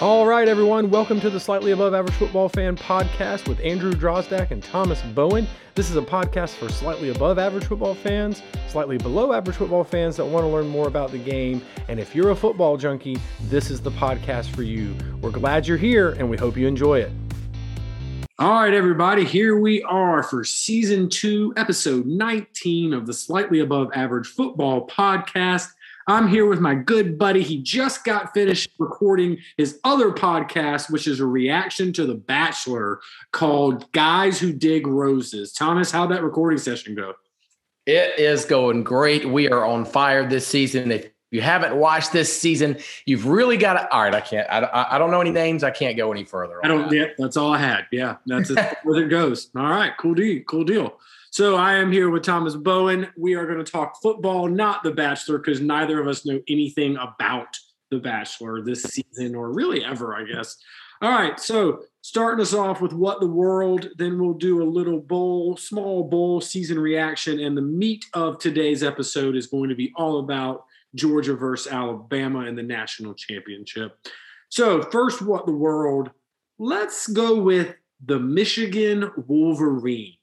All right, everyone, welcome to the Slightly Above Average Football Fan podcast with Andrew Drozdak and Thomas Bowen. This is a podcast for slightly above average football fans, slightly below average football fans that want to learn more about the game. And if you're a football junkie, this is the podcast for you. We're glad you're here and we hope you enjoy it. All right, everybody, here we are for season two, episode 19 of the Slightly Above Average Football podcast. I'm here with my good buddy. He just got finished recording his other podcast, which is a reaction to The Bachelor called Guys Who Dig Roses. Thomas, how'd that recording session go? It is going great. We are on fire this season. If you haven't watched this season, you've really got to. All right, I can't. I, I don't know any names. I can't go any further. I don't. That. Yeah, that's all I had. Yeah, that's where it goes. All right, cool deal. Cool deal. So I am here with Thomas Bowen. We are going to talk football, not The Bachelor, because neither of us know anything about The Bachelor this season or really ever, I guess. All right, so starting us off with what the world, then we'll do a little bowl, small bowl season reaction, and the meat of today's episode is going to be all about Georgia versus Alabama in the national championship. So first, what the world? Let's go with the Michigan Wolverines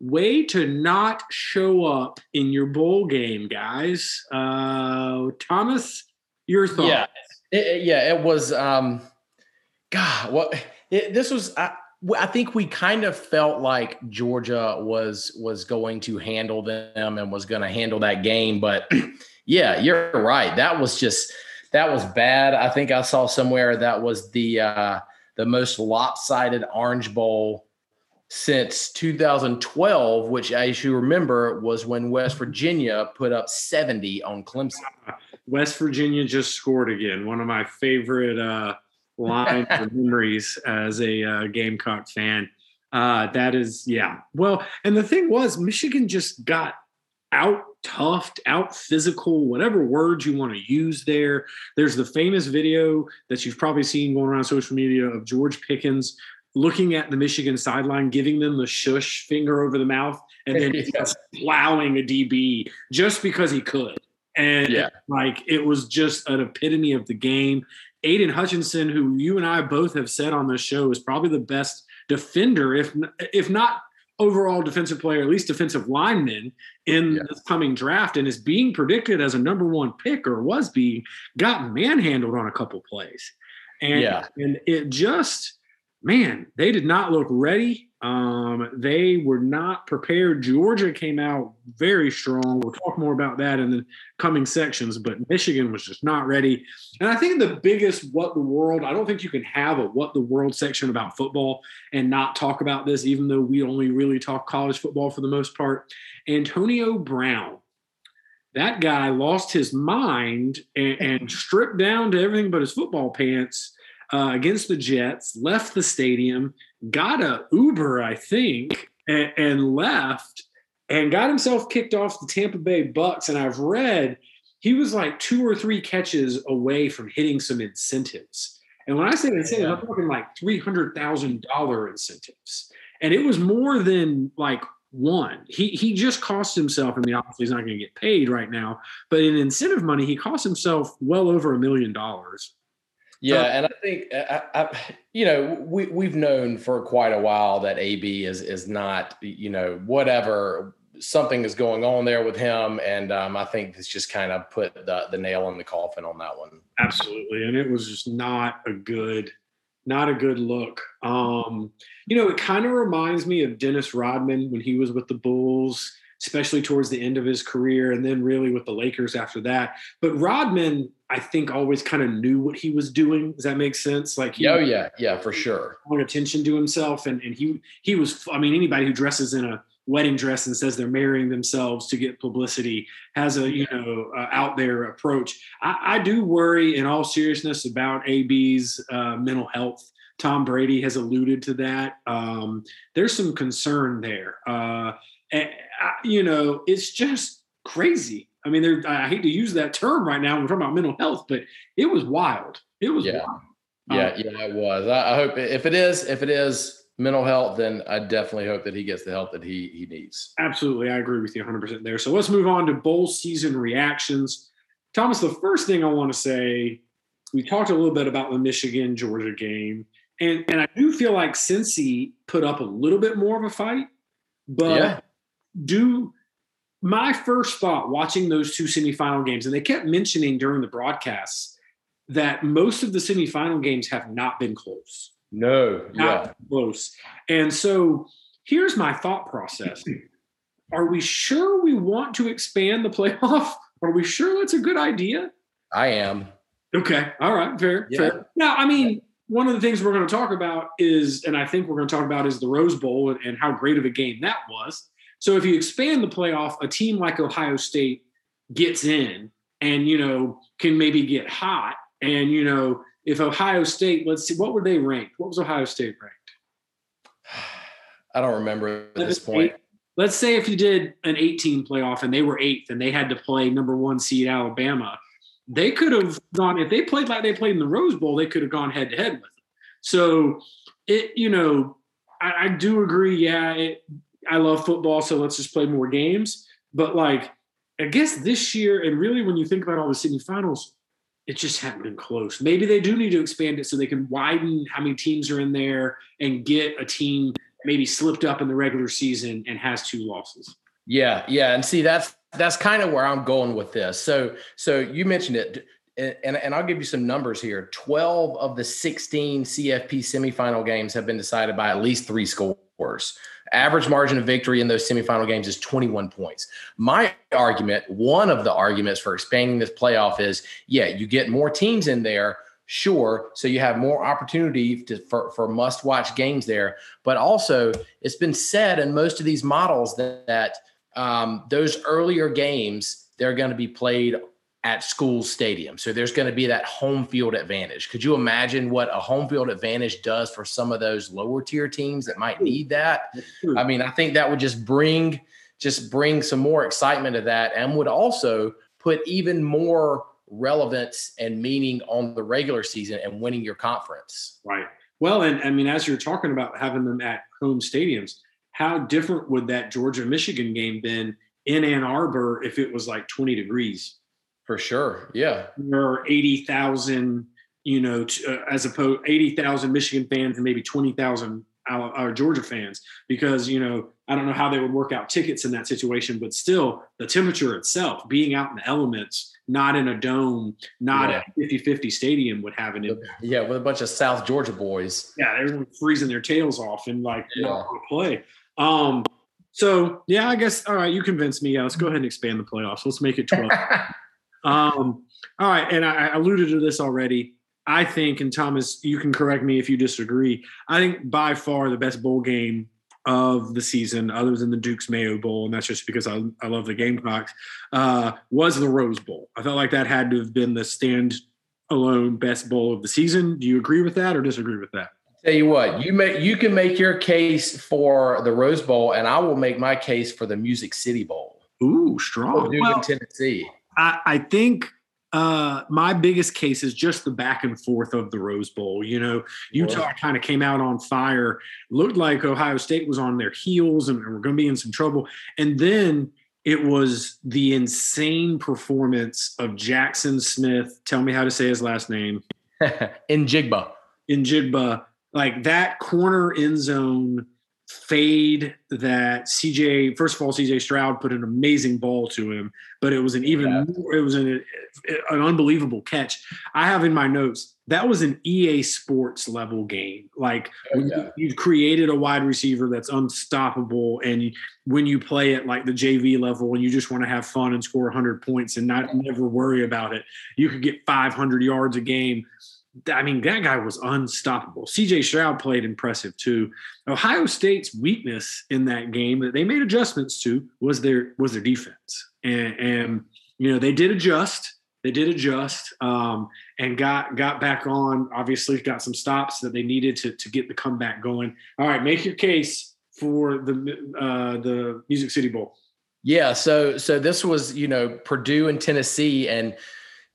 way to not show up in your bowl game, guys. Uh, Thomas, your thoughts? Yeah, it, yeah, it was. Um, God, what it, this was. I, I think we kind of felt like Georgia was was going to handle them and was going to handle that game, but yeah, you're right. That was just that was bad. I think I saw somewhere that was the uh, the most lopsided Orange Bowl since 2012, which, as you remember, was when West Virginia put up 70 on Clemson. West Virginia just scored again. One of my favorite uh, lines or memories as a uh, Gamecock fan. Uh, that is, yeah. Well, and the thing was, Michigan just got out toughed, out physical, whatever words you want to use there. There's the famous video that you've probably seen going around social media of George Pickens looking at the Michigan sideline, giving them the shush finger over the mouth, and then just plowing a DB just because he could. And yeah. like it was just an epitome of the game. Aidan Hutchinson, who you and I both have said on this show, is probably the best defender, if if not overall defensive player, at least defensive lineman in yeah. this coming draft, and is being predicted as a number one pick or was being got manhandled on a couple plays. And, yeah. and it just man, they did not look ready. Um, they were not prepared. Georgia came out very strong. We'll talk more about that in the coming sections, but Michigan was just not ready. And I think the biggest what the world, I don't think you can have a what the world section about football and not talk about this, even though we only really talk college football for the most part. Antonio Brown. That guy lost his mind and, and stripped down to everything but his football pants uh, against the Jets, left the stadium, got a Uber, I think, and, and left, and got himself kicked off the Tampa Bay Bucks. And I've read he was like two or three catches away from hitting some incentives. And when I say incentives. I'm talking like three hundred thousand dollar incentives, and it was more than like one. He he just cost himself, I mean, obviously he's not going to get paid right now, but in incentive money, he cost himself well over a million dollars. Yeah, and I think I, I, you know we we've known for quite a while that AB is is not you know whatever something is going on there with him, and um, I think it's just kind of put the the nail in the coffin on that one. Absolutely, and it was just not a good not a good look. Um, you know, it kind of reminds me of Dennis Rodman when he was with the Bulls especially towards the end of his career, and then really with the Lakers after that. But Rodman, I think, always kind of knew what he was doing. Does that make sense? Like, he, oh yeah, yeah, for sure. Paying attention to himself, and and he he was. I mean, anybody who dresses in a wedding dress and says they're marrying themselves to get publicity has a you know uh, out there approach. I, I, do worry, in all seriousness, about AB's uh, mental health. Tom Brady has alluded to that. Um, there's some concern there. Uh, and, you know, it's just crazy. I mean, I hate to use that term right now when we're talking about mental health, but it was wild. It was yeah. wild. Yeah, um, yeah, it was. I, I, hope if it is, if it is mental health, then I definitely hope that he gets the help that he he needs. Absolutely, I agree with you 100 percent there. So let's move on to bowl season reactions. Thomas, the first thing I want to say, we talked a little bit about the Michigan Georgia game, and and I do feel like Cincy put up a little bit more of a fight, but Yeah. Do my first thought watching those two semifinal games, and they kept mentioning during the broadcasts that most of the semifinal games have not been close No. not Yeah. close. And so here's my thought process. Are we sure we want to expand the playoff? Are we sure that's a good idea? I am. Okay. All right. Fair. Yeah. Fair. Now, I mean, one of the things we're going to talk about is, and I think we're going to talk about is the Rose Bowl and, and how great of a game that was. So if you expand the playoff, a team like Ohio State gets in and, you know, can maybe get hot. And, you know, if Ohio State, let's see, what were they ranked? What was Ohio State ranked? I don't remember at this point. Let's say if you did an 18 playoff and they were eighth and they had to play number one seed Alabama, they could have gone if they played like they played in the Rose Bowl, they could have gone head to head with them. So it, you know, I, I do agree. Yeah, it, I love football, so let's just play more games. But like, I guess this year, and really when you think about all the semifinals, it just hadn't been close. Maybe they do need to expand it so they can widen how many teams are in there and get a team maybe slipped up in the regular season and has two losses. Yeah, yeah, and see that's that's kind of where I'm going with this. So so you mentioned it, and and I'll give you some numbers here. Twelve of the sixteen CFP semifinal games have been decided by at least three scores. Average margin of victory in those semifinal games is 21 points. My argument, one of the arguments for expanding this playoff is, yeah, you get more teams in there, sure, so you have more opportunity to, for for must watch games there. But also, it's been said in most of these models that, that um, those earlier games they're going to be played at school stadium. So there's going to be that home field advantage. Could you imagine what a home field advantage does for some of those lower tier teams that might need that? I mean, I think that would just bring just bring some more excitement to that and would also put even more relevance and meaning on the regular season and winning your conference. Right. Well, and I mean, as you're talking about having them at home stadiums, how different would that Georgia Michigan game been in Ann Arbor if it was like 20 degrees? For sure. Yeah. There are 80,000, you know, uh, as opposed 80,000 Michigan fans and maybe 20,000 Al- uh, Georgia fans because, you know, I don't know how they would work out tickets in that situation, but still the temperature itself, being out in the elements, not in a dome, not Yeah. at 50 50 stadium would have an impact. Yeah, with a bunch of South Georgia boys. yeah, everyone freezing their tails off and like Yeah. not play. Um, so yeah, I guess all right, you convinced me. Yeah, let's go ahead and expand the playoffs. Let's make it 12. um, all right, and I, I alluded to this already. I think, and Thomas, you can correct me if you disagree. I think by far the best bowl game of the season, other than the Duke's Mayo Bowl, and that's just because I, I love the Gamecocks, uh, was the Rose Bowl. I felt like that had to have been the stand alone best bowl of the season. Do you agree with that or disagree with that? Tell you what, you make you can make your case for the Rose Bowl, and I will make my case for the Music City Bowl. Ooh, strong. Duke Well, in Tennessee. I, I think uh, my biggest case is just the back and forth of the Rose Bowl. You know, Utah kind of came out on fire, looked like Ohio State was on their heels and, and we're going to be in some trouble. And then it was the insane performance of Jaxon Smith. Tell me how to say his last name. Njigba. in Jigba, like that corner end zone fade that CJ, first of all, CJ Stroud put an amazing ball to him, but it was an even Yeah. more, it was an, an unbelievable catch. I have in my notes that was an EA Sports level game. Like Oh, yeah. you, you created a wide receiver that's unstoppable, and you, when you play at like the JV level and you just want to have fun and score 100 points and not never worry about it, you could get 500 yards a game. I mean, that guy was unstoppable. CJ Stroud played impressive too. Ohio State's weakness in that game that they made adjustments to was their was their defense, and, and you know they did adjust. They did adjust um, and got got back on. Obviously, got some stops that they needed to to get the comeback going. All right, make your case for the uh, the Music City Bowl. Yeah, so so this was you know Purdue and Tennessee, and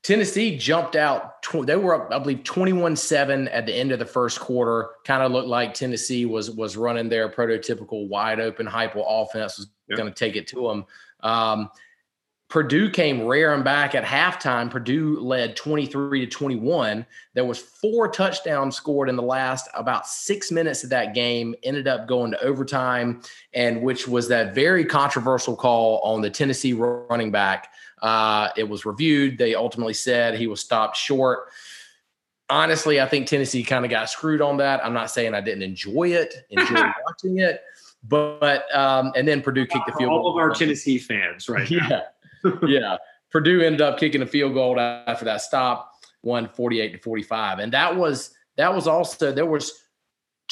Tennessee jumped out. Tw- they were up, I believe, twenty-one seven at the end of the first quarter. Kind of looked like Tennessee was was running their prototypical wide open hyper offense was Yep. going to take it to them. Um, Purdue came rearing back at halftime. Purdue led 23 to 21. There was four touchdowns scored in the last about six minutes of that game. Ended up going to overtime, and which was that very controversial call on the Tennessee running back. Uh, it was reviewed. They ultimately said he was stopped short. Honestly, I think Tennessee kind of got screwed on that. I'm not saying I didn't enjoy it, enjoy watching it, but um, and then Purdue kicked the field. All of our Tennessee fans, right? yeah yeah. Purdue ended up kicking a field goal after that stop, won 48 to 45. And that was that was also there was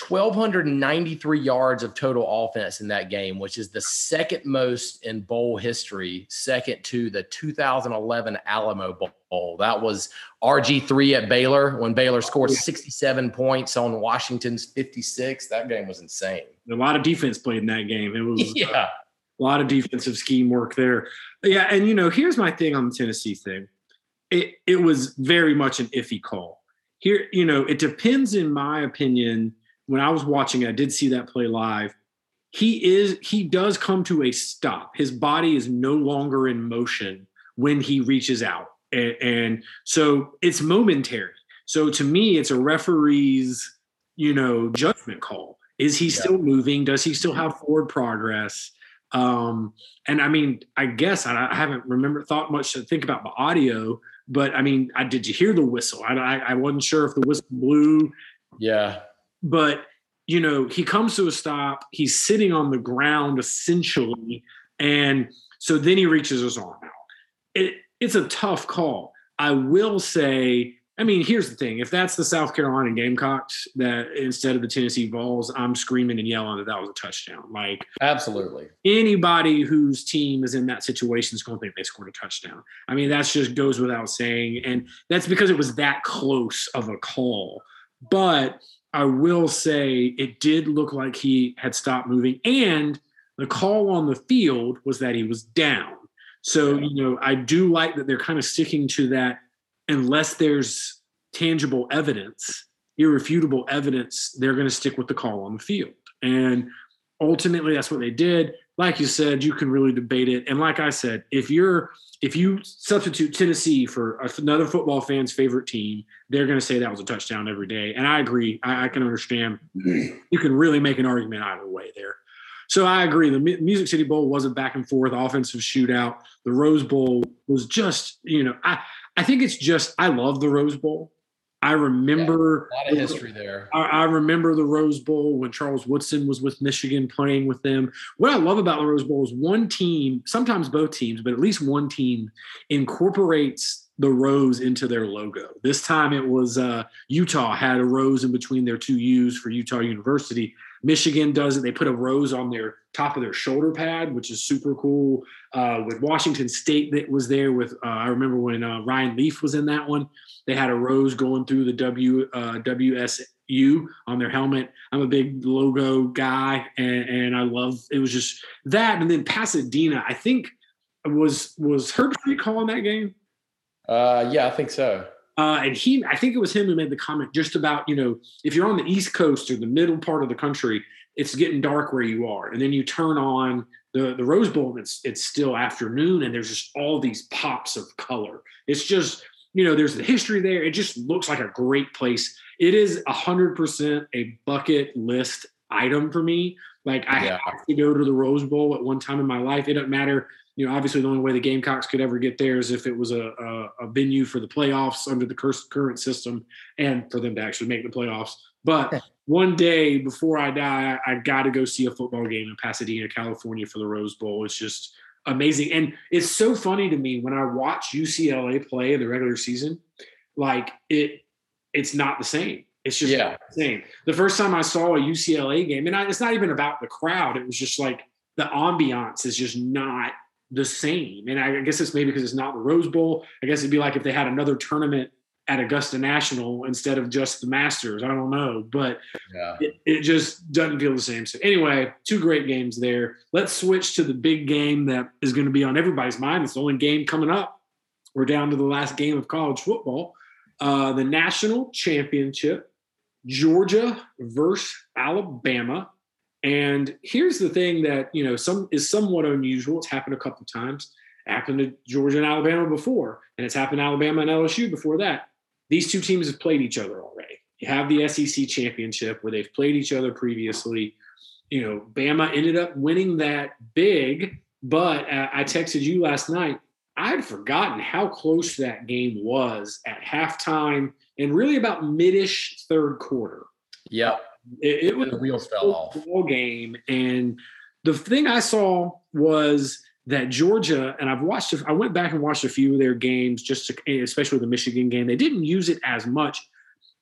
1293 yards of total offense in that game, which is the second most in bowl history, second to the 2011 Alamo Bowl. That was RG3 at Baylor when Baylor scored 67 points on Washington's 56. That game was insane. A lot of defense played in that game. It was yeah. A lot of defensive scheme work there. Yeah, and you know, here's my thing on the Tennessee thing. It it was very much an iffy call. Here, you know, it depends in my opinion. When I was watching, I did see that play live. He is he does come to a stop. His body is no longer in motion when he reaches out. And, and so it's momentary. So to me, it's a referee's, you know, judgment call. Is he yeah. still moving? Does he still have forward progress? Um, and I mean, I guess I, I haven't remember thought much to think about the audio, but I mean, I did you hear the whistle? I, I, I wasn't sure if the whistle blew. Yeah. But you know, he comes to a stop. He's sitting on the ground essentially, and so then he reaches his arm out. It, it's a tough call. I will say I mean, here's the thing: if that's the South Carolina Gamecocks, that instead of the Tennessee Vols, I'm screaming and yelling that that was a touchdown. Like, absolutely, anybody whose team is in that situation is going to think they scored a touchdown. I mean, that just goes without saying, and that's because it was that close of a call. But I will say it did look like he had stopped moving, and the call on the field was that he was down. So, you know, I do like that they're kind of sticking to that unless there's tangible evidence, irrefutable evidence, they're going to stick with the call on the field. And ultimately, that's what they did. Like you said, you can really debate it. And like I said, if you're if you substitute Tennessee for another football fan's favorite team, they're going to say that was a touchdown every day. And I agree. I, I can understand. Mm-hmm. You can really make an argument either way there. So I agree. The Music City Bowl was a back and forth offensive shootout. The Rose Bowl was just, you know, I I think it's just I love the Rose Bowl. I remember yeah, a lot of history there. I, I, remember the Rose Bowl when Charles Woodson was with Michigan playing with them. What I love about the Rose Bowl is one team, sometimes both teams, but at least one team incorporates the rose into their logo. This time it was uh, Utah had a rose in between their two U's for Utah University. Michigan does it. They put a rose on their top of their shoulder pad, which is super cool. Uh, with Washington State, that was there with. Uh, I remember when uh, Ryan Leaf was in that one. They had a rose going through the W uh, WSU on their helmet. I'm a big logo guy, and, and I love. It was just that, and then Pasadena. I think was was Herbstreit calling that game. Uh, yeah, I think so. Uh, and he, I think it was him who made the comment just about, you know, if you're on the East Coast or the middle part of the country, it's getting dark where you are. And then you turn on the, the Rose Bowl and it's, it's still afternoon and there's just all these pops of color. It's just, you know, there's the history there. It just looks like a great place. It is a hundred percent a bucket list item for me. Like I yeah. have to go to the Rose Bowl at one time in my life. It doesn't matter you know, obviously the only way the Gamecocks could ever get there is if it was a, a, a venue for the playoffs under the current system and for them to actually make the playoffs. But one day before I die, I, I got to go see a football game in Pasadena, California for the Rose Bowl. It's just amazing. And it's so funny to me when I watch UCLA play in the regular season, like it, it's not the same. It's just yeah. the same. The first time I saw a UCLA game, and I, it's not even about the crowd. It was just like the ambiance is just not the same. And I guess it's maybe because it's not the Rose Bowl. I guess it'd be like if they had another tournament at Augusta National instead of just the Masters. I don't know, but yeah. it, it, just doesn't feel the same. So anyway, two great games there. Let's switch to the big game that is going to be on everybody's mind. It's the only game coming up. We're down to the last game of college football. Uh, the national championship, Georgia versus Alabama. And here's the thing that you know some is somewhat unusual. It's happened a couple of times. Happened to Georgia and Alabama before, and it's happened to Alabama and LSU before that. These two teams have played each other already. You have the SEC championship where they've played each other previously. You know, Bama ended up winning that big, but uh, I texted you last night. I'd forgotten how close that game was at halftime and really about midish third quarter. Yep. It, it was the wheels fell off. Ball game, and the thing I saw was that Georgia, and I've watched, I went back and watched a few of their games, just to, especially the Michigan game. They didn't use it as much.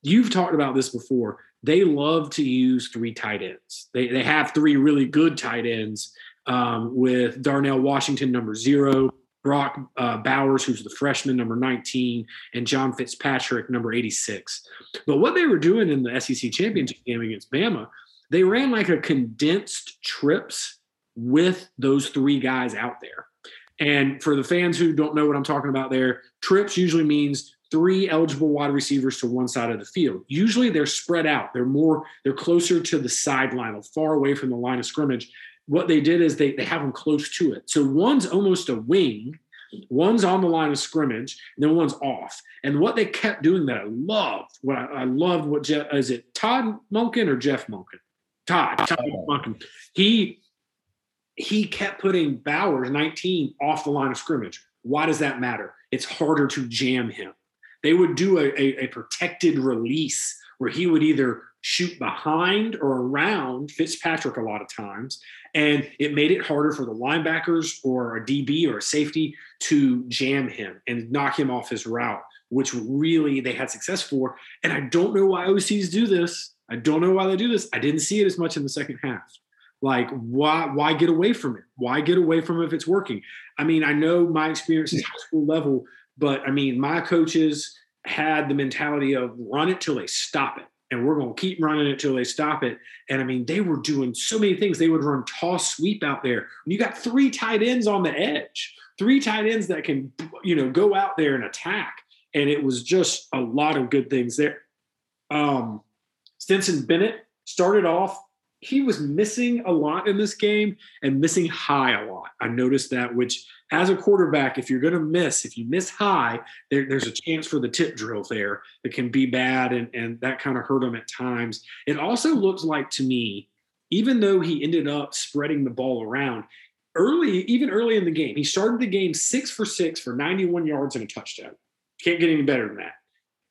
You've talked about this before. They love to use three tight ends. They, they have three really good tight ends um, with Darnell Washington, number zero, Brock uh, Bowers, who's the freshman, number 19, and John Fitzpatrick, number 86. But what they were doing in the SEC championship game against Bama, they ran like a condensed trips with those three guys out there. And for the fans who don't know what I'm talking about there, trips usually means three eligible wide receivers to one side of the field. Usually they're spread out. They're more, they're closer to the sideline, or far away from the line of scrimmage what they did is they, they have them close to it. So one's almost a wing, one's on the line of scrimmage, and then one's off. And what they kept doing that I loved, what I, I loved what Jeff is it Todd Monken or Jeff Monken? Todd, Todd Monken. He he kept putting Bowers 19 off the line of scrimmage. Why does that matter? It's harder to jam him. They would do a, a, a protected release where he would either shoot behind or around Fitzpatrick a lot of times. And it made it harder for the linebackers or a DB or a safety to jam him and knock him off his route, which really they had success for. And I don't know why OCs do this. I don't know why they do this. I didn't see it as much in the second half. Like, why why get away from it? Why get away from it if it's working? I mean, I know my experience is high school level, but I mean, my coaches had the mentality of run it till they stop it and we're going to keep running it till they stop it. And I mean, they were doing so many things. They would run toss sweep out there. You got three tight ends on the edge, three tight ends that can, you know, go out there and attack. And it was just a lot of good things there. Um, Stetson Bennett started off. He was missing a lot in this game and missing high a lot. I noticed that, which as a quarterback, if you're going to miss, if you miss high, there, there's a chance for the tip drill there that can be bad, and, and that kind of hurt him at times. It also looks like to me, even though he ended up spreading the ball around early, even early in the game, he started the game six for six for 91 yards and a touchdown. Can't get any better than that.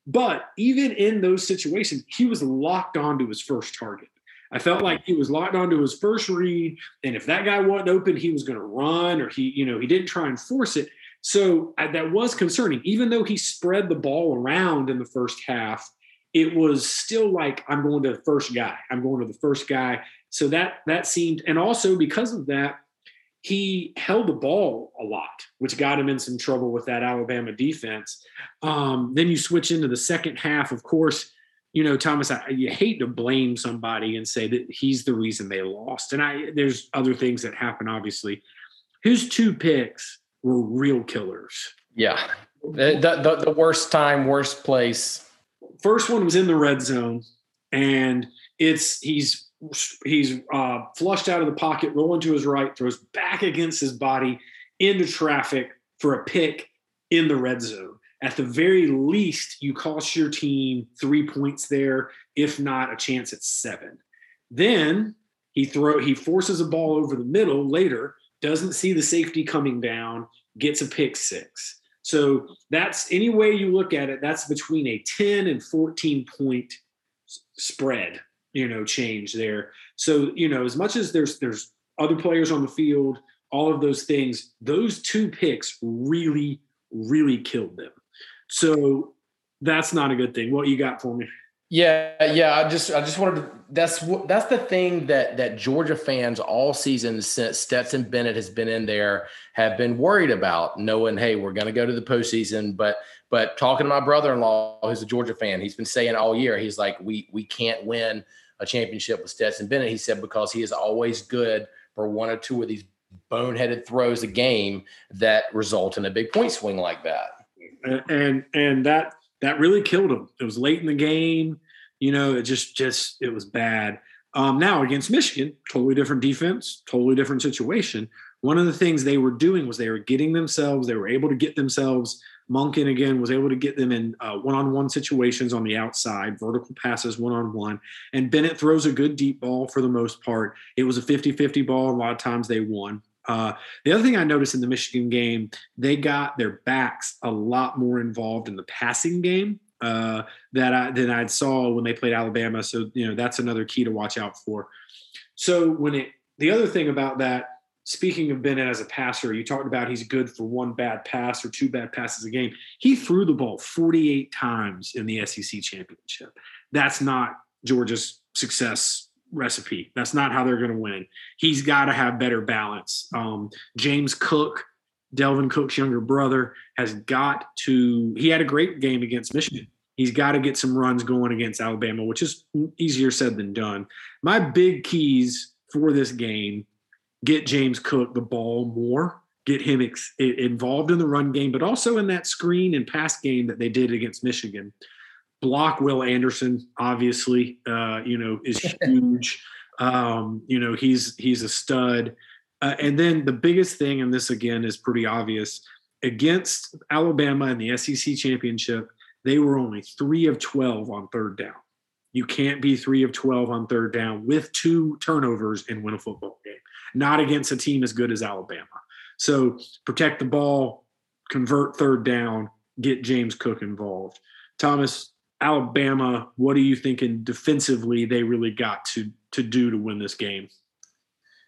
But even in those situations, he was locked onto his first target. I felt like he was locked onto his first read, and if that guy wasn't open, he was going to run, or he, you know, he didn't try and force it. So I, that was concerning. Even though he spread the ball around in the first half, it was still like I'm going to the first guy. I'm going to the first guy. So that that seemed, and also because of that, he held the ball a lot, which got him in some trouble with that Alabama defense. Um, then you switch into the second half. Of course, you know, Thomas, I, you hate to blame somebody and say that he's the reason they lost. And I, there's other things that happen, obviously. His two picks were real killers. Yeah. The, the, the worst time, worst place. First one was in the red zone, and it's he's he's uh, flushed out of the pocket, rolling to his right, throws back against his body into traffic for a pick in the red zone at the very least, you cost your team three points there, if not a chance at seven. Then he throw he forces a ball over the middle later, doesn't see the safety coming down, gets a pick six. So that's any way you look at it, that's between a 10 and 14 point spread, you know, change there. So, you know, as much as there's there's other players on the field, all of those things, those two picks really, really killed them. So that's not a good thing. What you got for me? Yeah, yeah. I just, I just wanted to. That's what. That's the thing that that Georgia fans all season since Stetson Bennett has been in there have been worried about, knowing, hey, we're going to go to the postseason. But, but talking to my brother-in-law, who's a Georgia fan, he's been saying all year, he's like, we we can't win a championship with Stetson Bennett. He said because he is always good for one or two of these boneheaded throws a game that result in a big point swing like that and and that that really killed him. It was late in the game. You know, it just just it was bad. Um, now against Michigan, totally different defense, totally different situation. one of the things they were doing was they were getting themselves, they were able to get themselves. Monken again was able to get them in uh, one-on-one situations on the outside, vertical passes one-on-one. And Bennett throws a good deep ball for the most part. It was a 50-50 ball. A lot of times they won. Uh, the other thing I noticed in the Michigan game, they got their backs a lot more involved in the passing game uh, that I than I saw when they played Alabama. So you know that's another key to watch out for. So when it the other thing about that speaking of Bennett as a passer, you talked about he's good for one bad pass or two bad passes a game. He threw the ball 48 times in the SEC championship. That's not Georgia's success recipe. That's not how they're going to win. He's got to have better balance. Um, James Cook, Dalvin Cook's younger brother, has got to. He had a great game against Michigan. He's got to get some runs going against Alabama, which is easier said than done. My big keys for this game get James Cook the ball more, get him ex- involved in the run game, but also in that screen and pass game that they did against Michigan. Block Will Anderson, obviously, uh, you know, is huge. um, you know, he's he's a stud. Uh, and then the biggest thing, and this again is pretty obvious, against Alabama in the SEC championship, they were only three of 12 on third down. You can't be three of 12 on third down with two turnovers and win a football game not against a team as good as Alabama. So protect the ball, convert third down, get James Cook involved. Thomas, Alabama, what are you thinking defensively they really got to to do to win this game?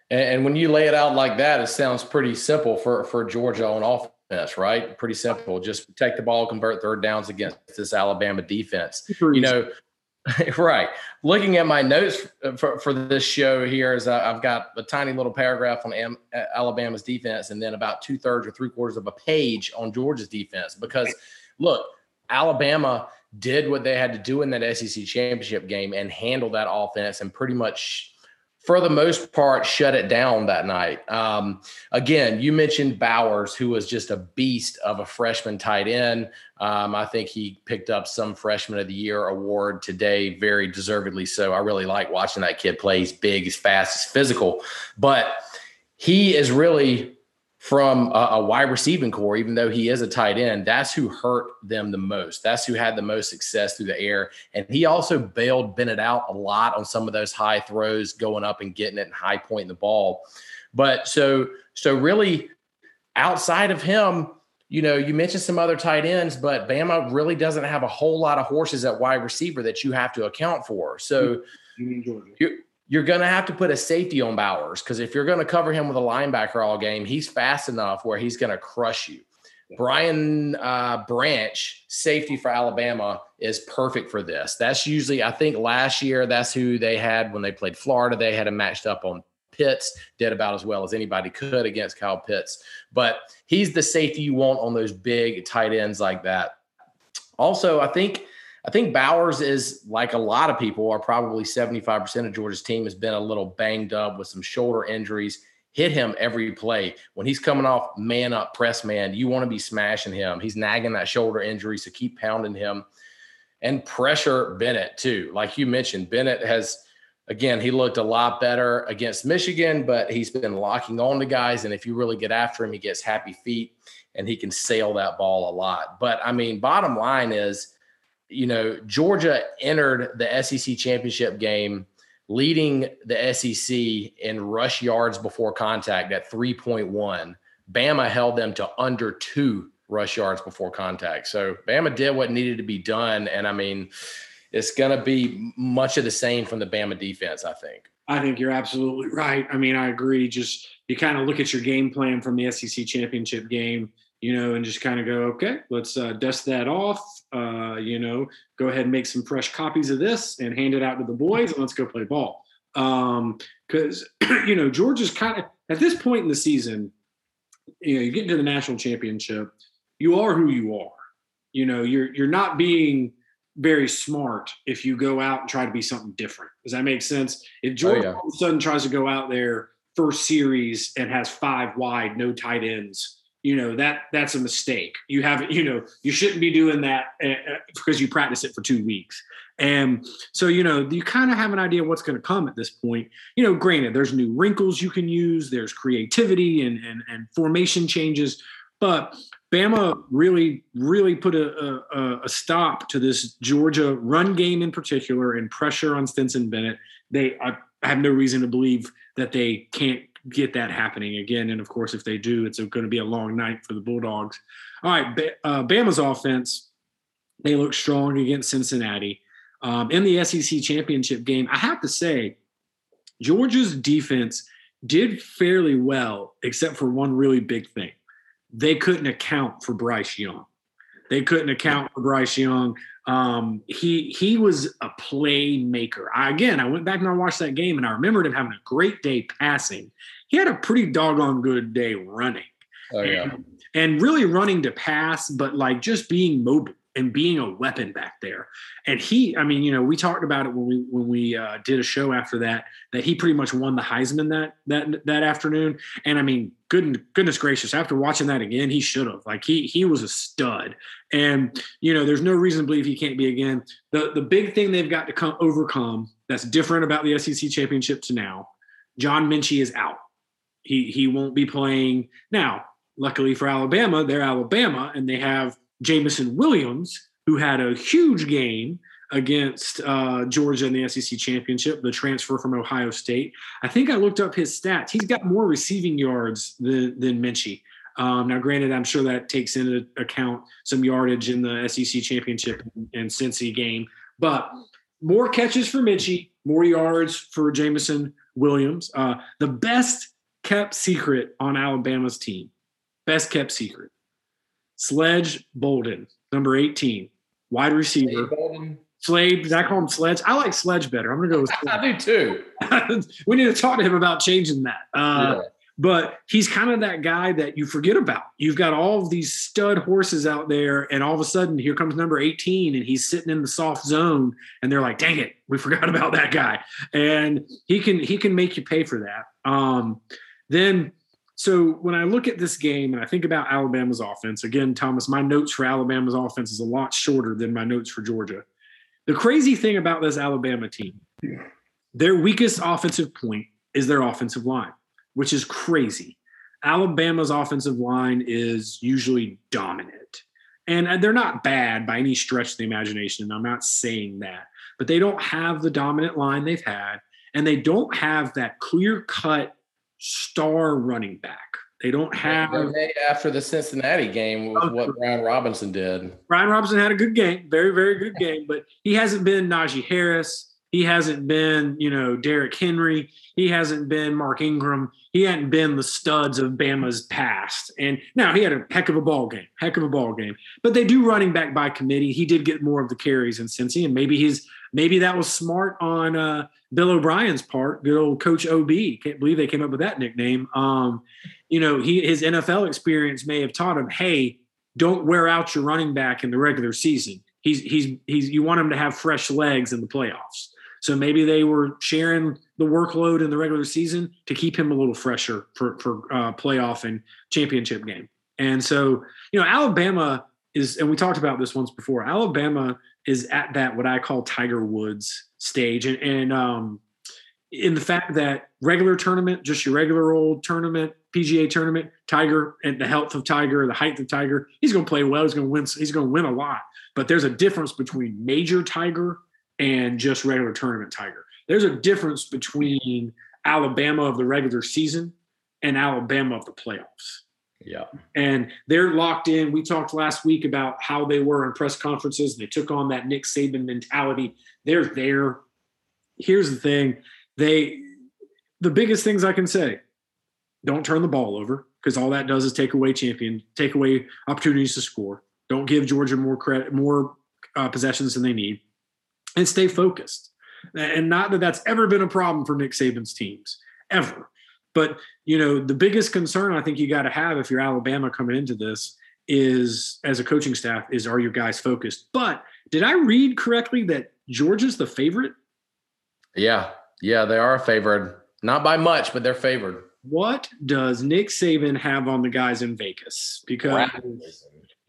And when you lay it out like that, it sounds pretty simple for for Georgia on offense, right? Pretty simple. Just protect the ball, convert third downs against this Alabama defense. You know, right. Looking at my notes for, for this show here is uh, I've got a tiny little paragraph on Am- Alabama's defense and then about two thirds or three quarters of a page on Georgia's defense. Because look, Alabama did what they had to do in that SEC championship game and handle that offense and pretty much for the most part, shut it down that night. Um, again, you mentioned Bowers, who was just a beast of a freshman tight end. Um, I think he picked up some Freshman of the Year award today, very deservedly so. I really like watching that kid play. He's big, he's fast, he's physical, but he is really from a, a, wide receiving corps, even though he is a tight end, that's who hurt them the most. That's who had the most success through the air. And he also bailed Bennett out a lot on some of those high throws, going up and getting it and high pointing the ball. But so, so really outside of him, you know, you mentioned some other tight ends, but Bama really doesn't have a whole lot of horses at wide receiver that you have to account for. So you, you're going to have to put a safety on Bowers because if you're going to cover him with a linebacker all game, he's fast enough where he's going to crush you. Brian uh, Branch, safety for Alabama, is perfect for this. That's usually, I think last year, that's who they had when they played Florida. They had him matched up on Pitts, did about as well as anybody could against Kyle Pitts. But he's the safety you want on those big tight ends like that. Also, I think I think Bowers is like a lot of people are probably 75% of Georgia's team has been a little banged up with some shoulder injuries. Hit him every play. When he's coming off man up press man, you want to be smashing him. He's nagging that shoulder injury, so keep pounding him and pressure Bennett too. Like you mentioned, Bennett has again, he looked a lot better against Michigan, but he's been locking on to guys. And if you really get after him, he gets happy feet and he can sail that ball a lot. But I mean, bottom line is you know, Georgia entered the SEC championship game leading the SEC in rush yards before contact at 3.1. Bama held them to under two rush yards before contact. So Bama did what needed to be done. And I mean, it's going to be much of the same from the Bama defense, I think. I think you're absolutely right. I mean, I agree. Just you kind of look at your game plan from the SEC championship game you know, and just kind of go, okay, let's uh, dust that off. Uh, you know, go ahead and make some fresh copies of this and hand it out to the boys, and let's go play ball. Because um, you know, Georgia's kind of at this point in the season, you know, you get into the national championship, you are who you are. You know, you're you're not being very smart if you go out and try to be something different. Does that make sense? If Georgia oh, yeah. all of a sudden tries to go out there first series and has five wide, no tight ends you know that that's a mistake. You haven't, you know, you shouldn't be doing that uh, because you practice it for two weeks. And so, you know, you kind of have an idea what's going to come at this point. You know, granted, there's new wrinkles you can use, there's creativity and and, and formation changes, but Bama really, really put a, a, a, stop to this Georgia run game in particular and pressure on Stetson Bennett. They, I have no reason to believe that they can't get that happening again. And of course, if they do, it's going to be a long night for the Bulldogs. All right, uh, Bama's offense, they look strong against Cincinnati. Um, in the SEC championship game, I have to say, Georgia's defense did fairly well, except for one really big thing. They couldn't account for Bryce Young. They couldn't account for Bryce Young. Um, he he was a playmaker. I, again, I went back and I watched that game, and I remembered him having a great day passing. He had a pretty doggone good day running. Oh yeah, and, and really running to pass, but like just being mobile and being a weapon back there. And he, I mean, you know, we talked about it when we when we uh, did a show after that that he pretty much won the Heisman that that that afternoon. And I mean, good goodness gracious, after watching that again, he should have. Like he he was a stud. And you know, there's no reason to believe he can't be again. The the big thing they've got to come overcome that's different about the SEC championship to now. John Metchie is out. He he won't be playing now. Luckily for Alabama, they're Alabama and they have Jameson Williams, who had a huge game against uh, Georgia in the SEC championship, the transfer from Ohio State. I think I looked up his stats. He's got more receiving yards than, than Metchie. Um, now, granted, I'm sure that takes into account some yardage in the SEC championship and Cincy game, but more catches for Metchie, more yards for Jameson Williams. Uh, the best kept secret on Alabama's team, best kept secret Sledge Bolden, number 18, wide receiver. Slade, did I call him Sledge? I like Sledge better. I'm going to go with I do too. we need to talk to him about changing that. Uh, yeah. But he's kind of that guy that you forget about. You've got all of these stud horses out there, and all of a sudden, here comes number 18, and he's sitting in the soft zone, and they're like, "Dang it, we forgot about that guy." And he can he can make you pay for that. Um, then so when I look at this game and I think about Alabama's offense, again, Thomas, my notes for Alabama's offense is a lot shorter than my notes for Georgia. The crazy thing about this Alabama team, their weakest offensive point is their offensive line, which is crazy. Alabama's offensive line is usually dominant. And they're not bad by any stretch of the imagination. And I'm not saying that, but they don't have the dominant line they've had, and they don't have that clear cut star running back. They don't have after the Cincinnati game with what Brian Robinson did. Brian Robinson had a good game, very very good game, but he hasn't been Najee Harris. He hasn't been, you know, Derrick Henry. He hasn't been Mark Ingram. He hadn't been the studs of Bama's past. And now he had a heck of a ball game, heck of a ball game. But they do running back by committee. He did get more of the carries in Cincy, and maybe he's maybe that was smart on uh, Bill O'Brien's part. Good old Coach OB. Can't believe they came up with that nickname. Um, you know, he his NFL experience may have taught him, hey, don't wear out your running back in the regular season. He's he's he's you want him to have fresh legs in the playoffs. So maybe they were sharing the workload in the regular season to keep him a little fresher for for uh, playoff and championship game. And so you know, Alabama is, and we talked about this once before. Alabama is at that what I call Tiger Woods stage, and, and um, in the fact that regular tournament, just your regular old tournament, PGA tournament, Tiger and the health of Tiger, the height of Tiger, he's going to play well. He's going to win. He's going to win a lot. But there's a difference between major Tiger and just regular tournament Tiger. There's a difference between Alabama of the regular season and Alabama of the playoffs. Yeah. And they're locked in. We talked last week about how they were in press conferences. They took on that Nick Saban mentality. They're there. Here's the thing. They the biggest things I can say, don't turn the ball over because all that does is take away champion, take away opportunities to score. Don't give Georgia more credit, more uh, possessions than they need, and stay focused. And not that that's ever been a problem for Nick Saban's teams, ever. But you know, the biggest concern I think you got to have if you're Alabama coming into this is as a coaching staff is are your guys focused? But did I read correctly that Georgia's the favorite? Yeah, yeah, they are favored. Not by much, but they're favored. what does Nick Saban have on the guys in Vegas? Because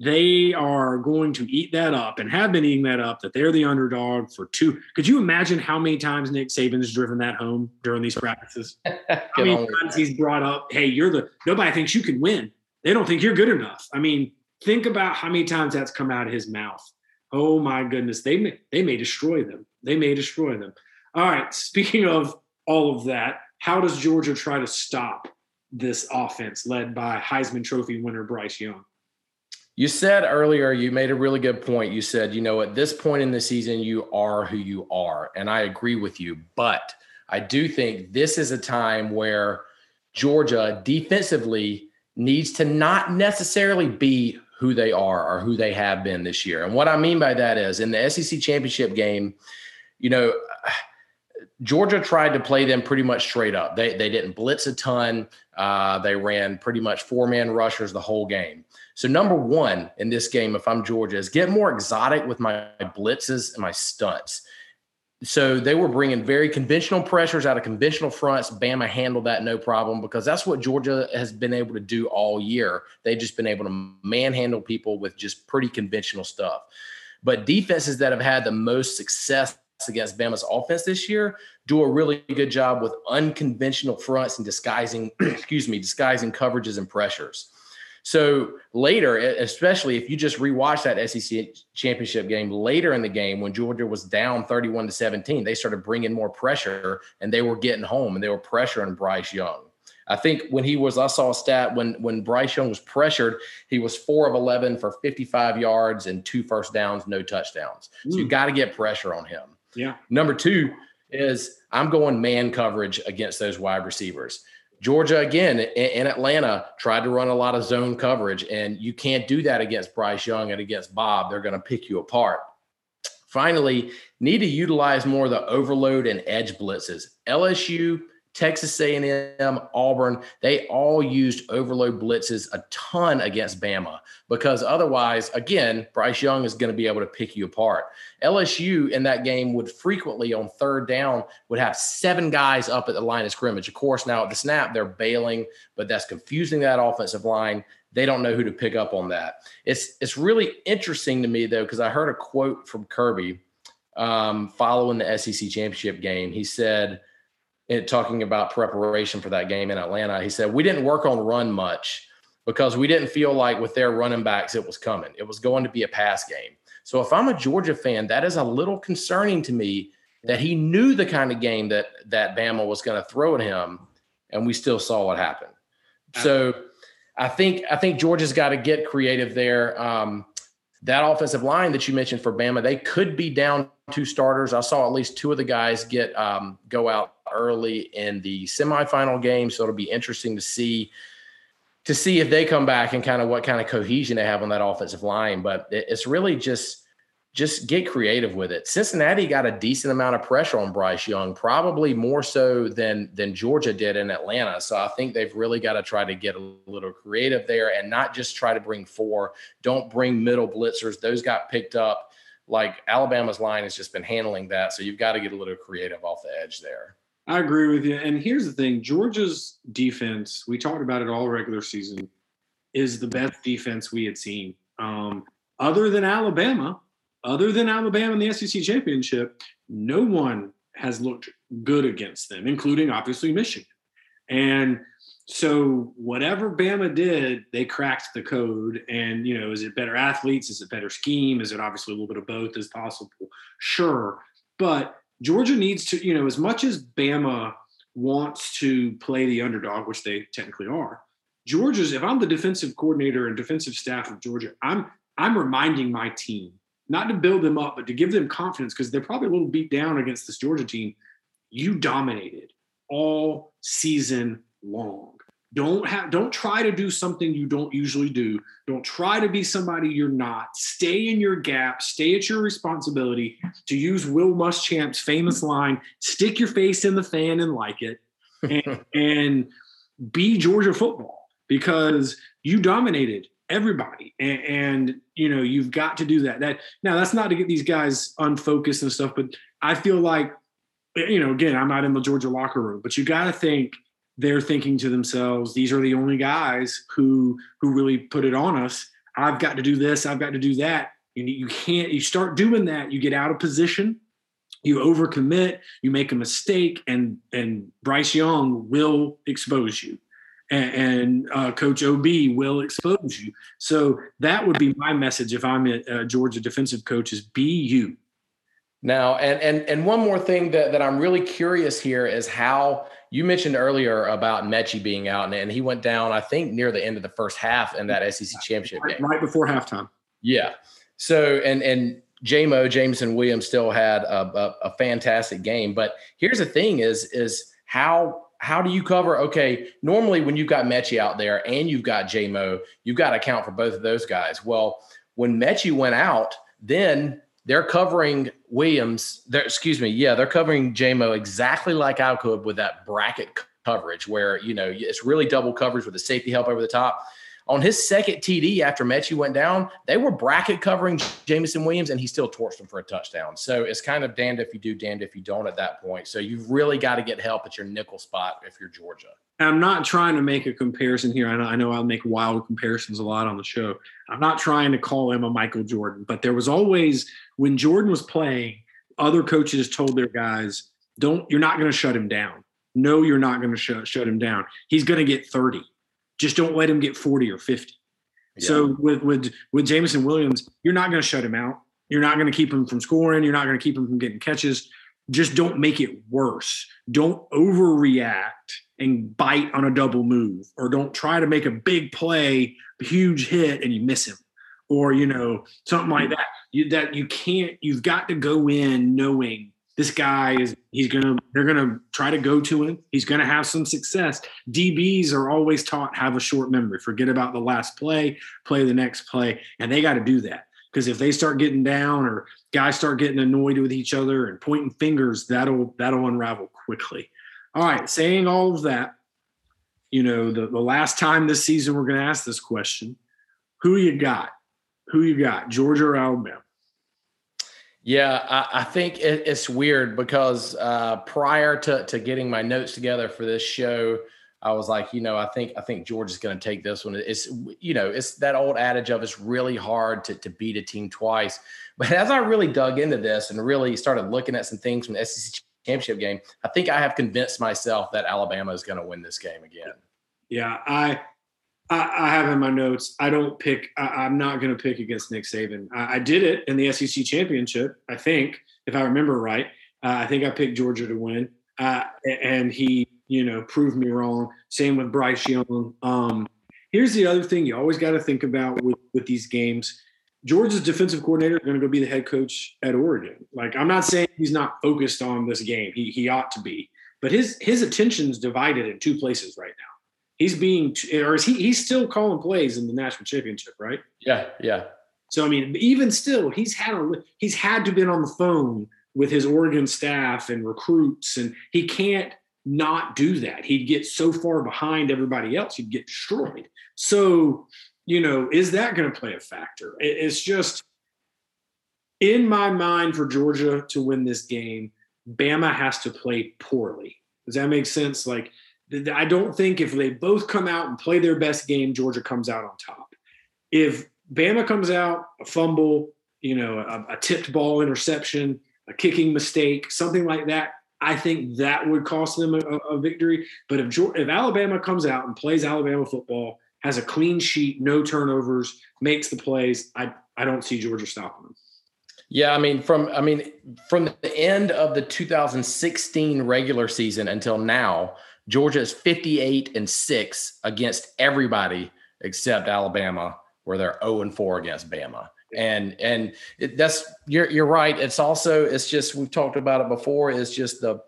they are going to eat that up and have been eating that up that they're the underdog for two. Could you imagine how many times Nick Saban has driven that home during these practices? how many times he's brought up, hey, you're the nobody thinks you can win. They don't think you're good enough. I mean, think about how many times that's come out of his mouth. Oh my goodness, they may they may destroy them. They may destroy them. All right. Speaking of all of that, how does Georgia try to stop this offense led by Heisman Trophy winner Bryce Young? You said earlier, you made a really good point. You said, you know, at this point in the season, you are who you are. And I agree with you. But I do think this is a time where Georgia defensively needs to not necessarily be who they are or who they have been this year. And what I mean by that is in the SEC championship game, you know, Georgia tried to play them pretty much straight up. They, they didn't blitz a ton. Uh, they ran pretty much four man rushers the whole game. So, number one in this game, if I'm Georgia, is get more exotic with my blitzes and my stunts. So, they were bringing very conventional pressures out of conventional fronts. Bama handled that no problem because that's what Georgia has been able to do all year. They've just been able to manhandle people with just pretty conventional stuff. But defenses that have had the most success against Bama's offense this year do a really good job with unconventional fronts and disguising, excuse me, disguising coverages and pressures. So later, especially if you just rewatch that SEC championship game later in the game when Georgia was down 31 to 17, they started bringing more pressure and they were getting home and they were pressuring Bryce Young. I think when he was, I saw a stat when when Bryce Young was pressured, he was four of 11 for 55 yards and two first downs, no touchdowns. So you hmm. got to get pressure on him. Yeah. Number two is I'm going man coverage against those wide receivers. Georgia again and Atlanta tried to run a lot of zone coverage, and you can't do that against Bryce Young and against Bob. They're going to pick you apart. Finally, need to utilize more of the overload and edge blitzes. LSU Texas A&M, Auburn, they all used overload blitzes a ton against Bama because otherwise, again, Bryce Young is going to be able to pick you apart. LSU in that game would frequently on third down would have seven guys up at the line of scrimmage. Of course, now at the snap they're bailing, but that's confusing that offensive line. They don't know who to pick up on that. It's it's really interesting to me though because I heard a quote from Kirby um, following the SEC championship game. He said it, talking about preparation for that game in Atlanta. He said, We didn't work on run much because we didn't feel like with their running backs it was coming. It was going to be a pass game. So if I'm a Georgia fan, that is a little concerning to me that he knew the kind of game that that Bama was going to throw at him, and we still saw what happened. So I think I think Georgia's got to get creative there. Um, that offensive line that you mentioned for Bama, they could be down two starters. I saw at least two of the guys get um, go out early in the semifinal game, so it'll be interesting to see to see if they come back and kind of what kind of cohesion they have on that offensive line. But it's really just just get creative with it. Cincinnati got a decent amount of pressure on Bryce Young, probably more so than than Georgia did in Atlanta. So I think they've really got to try to get a little creative there and not just try to bring four. Don't bring middle blitzers; those got picked up. Like Alabama's line has just been handling that, so you've got to get a little creative off the edge there. I agree with you. And here's the thing Georgia's defense, we talked about it all regular season, is the best defense we had seen. Um, other than Alabama, other than Alabama in the SEC championship, no one has looked good against them, including obviously Michigan. And so whatever Bama did, they cracked the code. And you know, is it better athletes? Is it better scheme? Is it obviously a little bit of both as possible? Sure. But Georgia needs to, you know, as much as Bama wants to play the underdog, which they technically are, Georgia's, if I'm the defensive coordinator and defensive staff of Georgia, I'm I'm reminding my team, not to build them up, but to give them confidence because they're probably a little beat down against this Georgia team. You dominated all season long. Don't have don't try to do something you don't usually do. Don't try to be somebody you're not. Stay in your gap, stay at your responsibility to use Will Muschamp's famous line, stick your face in the fan and like it. And, and be Georgia football because you dominated everybody and, and, you know you've got to do that that now that's not to get these guys unfocused and stuff but i feel like you know again i'm not in the georgia locker room but you got to think they're thinking to themselves, these are the only guys who who really put it on us. I've got to do this, I've got to do that. And you can't, you start doing that, you get out of position, you overcommit, you make a mistake, and and Bryce Young will expose you. And, and uh, Coach OB will expose you. So that would be my message if I'm a, a Georgia defensive coach: is be you. Now, and and and one more thing that, that I'm really curious here is how you mentioned earlier about Metchie being out, and, and he went down, I think, near the end of the first half in that SEC championship right, game, right before halftime. Yeah. So and and Jamo Jameson Williams still had a, a, a fantastic game, but here's the thing: is is how how do you cover? Okay, normally when you've got Metchie out there and you've got Jamo, you've got to account for both of those guys. Well, when Metchie went out, then they're covering Williams. They're, excuse me. Yeah, they're covering JMO exactly like I could with that bracket coverage where, you know, it's really double coverage with the safety help over the top. On his second TD after Metchie went down, they were bracket covering Jameson Williams and he still torched him for a touchdown. So it's kind of damned if you do, damned if you don't at that point. So you've really got to get help at your nickel spot if you're Georgia. I'm not trying to make a comparison here. I know, I know I'll make wild comparisons a lot on the show. I'm not trying to call him a Michael Jordan, but there was always when Jordan was playing, other coaches told their guys, "Don't you're not going to shut him down. No, you're not going to shut shut him down. He's going to get 30. Just don't let him get 40 or 50." Yeah. So with with with Jameson Williams, you're not going to shut him out. You're not going to keep him from scoring. You're not going to keep him from getting catches. Just don't make it worse. Don't overreact and bite on a double move, or don't try to make a big play, a huge hit, and you miss him, or you know something like hmm. that you, that you can't you've got to go in knowing this guy is he's gonna they're gonna try to go to him. He's gonna have some success. Dbs are always taught have a short memory. Forget about the last play play the next play. And they got to do that. Because if they start getting down or guys start getting annoyed with each other and pointing fingers that'll that'll unravel quickly. All right saying all of that you know the, the last time this season we're to ask this question who you got? Who you got, Georgia or Alabama? Yeah, I, I think it, it's weird because uh, prior to to getting my notes together for this show, I was like, you know, I think I think Georgia's going to take this one. It's you know, it's that old adage of it's really hard to to beat a team twice. But as I really dug into this and really started looking at some things from the SEC championship game, I think I have convinced myself that Alabama is going to win this game again. Yeah, I I, I have in my notes. I don't pick. I, am not going to pick against Nick Saban. I, I, did it in the SEC championship. I think, if I remember right, uh, I think I picked Georgia to win, uh, and he, you know, proved me wrong. Same with Bryce Young. Um, here's the other thing you always got to think about with with these games. Georgia's defensive coordinator is going to go be the head coach at Oregon. Like I'm not saying he's not focused on this game. He he ought to be, but his his attention's divided in two places right now he's being or is he he's still calling plays in the national championship, right? Yeah, yeah. So I mean, even still, he's had a he's had to been on the phone with his Oregon staff and recruits, and he can't not do that. He'd get so far behind everybody else, he'd get destroyed. So, you know, is that going to play a factor? It's just in my mind for Georgia to win this game, Bama has to play poorly. Does that make sense? Like I don't think if they both come out and play their best game, Georgia comes out on top. If Bama comes out, a fumble, you know, a, a tipped ball interception, a kicking mistake, something like that, I think that would cost them a, a victory. But if if Alabama comes out and plays Alabama football, has a clean sheet, no turnovers, makes the plays, I I don't see Georgia stopping them. Yeah, I mean, from I mean, from the end of the 2016 regular season until now, Georgia is 58 and 6 against everybody except Alabama, where they're 0 and 4 against Bama. And and it, that's you're you're right. It's also it's just we've talked about it before. It's just the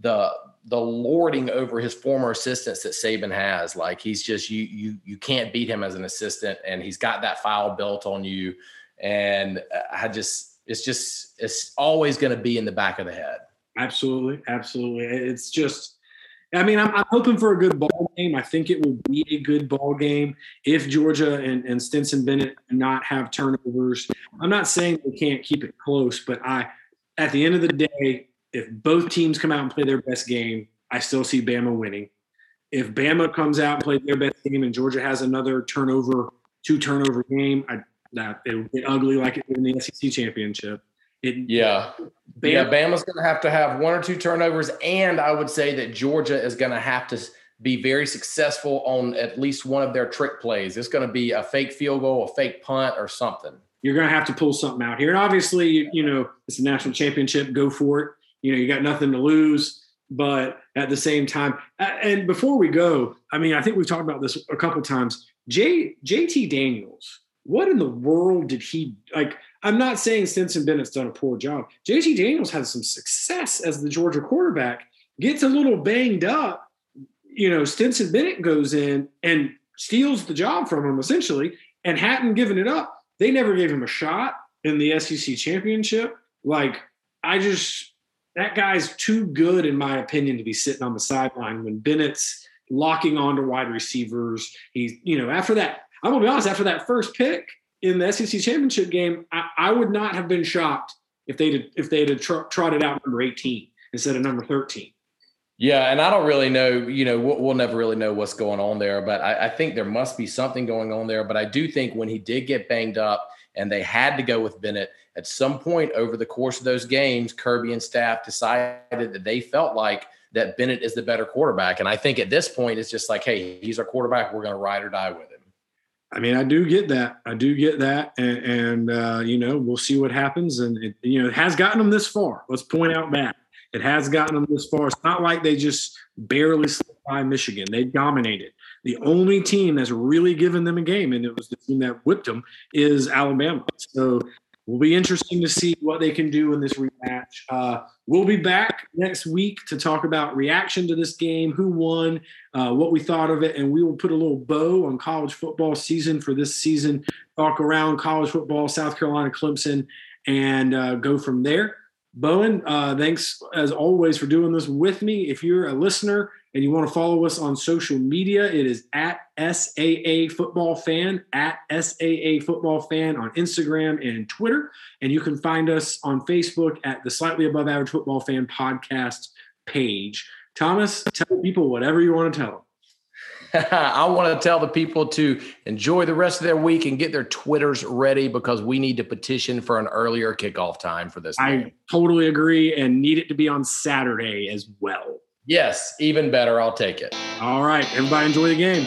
the the lording over his former assistants that Saban has. Like he's just you you you can't beat him as an assistant, and he's got that file built on you. And uh, I just it's just it's always going to be in the back of the head. Absolutely, absolutely. It's just I mean, I'm, I'm, hoping for a good ball game. I think it will be a good ball game if Georgia and, and Stetson Bennett not have turnovers. I'm not saying they can't keep it close, but I, at the end of the day, if both teams come out and play their best game, I still see Bama winning. if Bama comes out and plays their best game and Georgia has another turnover, two turnover game, I, that it'll get ugly like it did in the SEC championship. It, yeah. Bam, yeah, Bama's going to have to have one or two turnovers, and I would say that Georgia is going to have to be very successful on at least one of their trick plays. It's going to be a fake field goal, a fake punt, or something. You're going to have to pull something out here, and obviously, you know, it's a national championship. Go for it. You know, you got nothing to lose, but at the same time, and before we go, I mean, I think we've talked about this a couple times. J JT Daniels, what in the world did he like? I'm not saying Stetson Bennett's done a poor job. JT Daniels had some success as the Georgia quarterback, gets a little banged up. You know, Stetson Bennett goes in and steals the job from him essentially and hadn't given it up. They never gave him a shot in the SEC championship. Like, I just, that guy's too good, in my opinion, to be sitting on the sideline when Bennett's locking onto wide receivers. He's, you know, after that, I'm gonna be honest, after that first pick, in the SEC championship game, I, I would not have been shocked if they'd if they'd have tr- trotted out number 18 instead of number 13. Yeah, and I don't really know, you know, we'll, we'll never really know what's going on there, but I, I, think there must be something going on there. But I do think when he did get banged up and they had to go with Bennett at some point over the course of those games, Kirby and staff decided that they felt like that Bennett is the better quarterback. And I think at this point, it's just like, hey, he's our quarterback. We're going to ride or die with. I mean, I do get that. I do get that, and, and uh, you know, we'll see what happens. And it, you know, it has gotten them this far. Let's point out that it has gotten them this far. It's not like they just barely slipped by Michigan. They dominated. The only team that's really given them a game, and it was the team that whipped them, is Alabama. So will be interesting to see what they can do in this rematch. Uh, we'll be back next week to talk about reaction to this game, who won, uh, what we thought of it, and we will put a little bow on college football season for this season. Talk around college football, South Carolina, Clemson, and uh, go from there. Bowen, uh, thanks as always for doing this with me. If you're a listener and you want to follow us on social media, it is at SAA Football Fan, at SAA Football Fan on Instagram and Twitter. And you can find us on Facebook at the Slightly Above Average Football Fan podcast page. Thomas, tell people whatever you want to tell them. I want to tell the people to enjoy the rest of their week and get their Twitters ready because we need to petition for an earlier kickoff time for this. I game. totally agree and need it to be on Saturday as well. Yes, even better. I'll take it. All right. Everybody enjoy the game.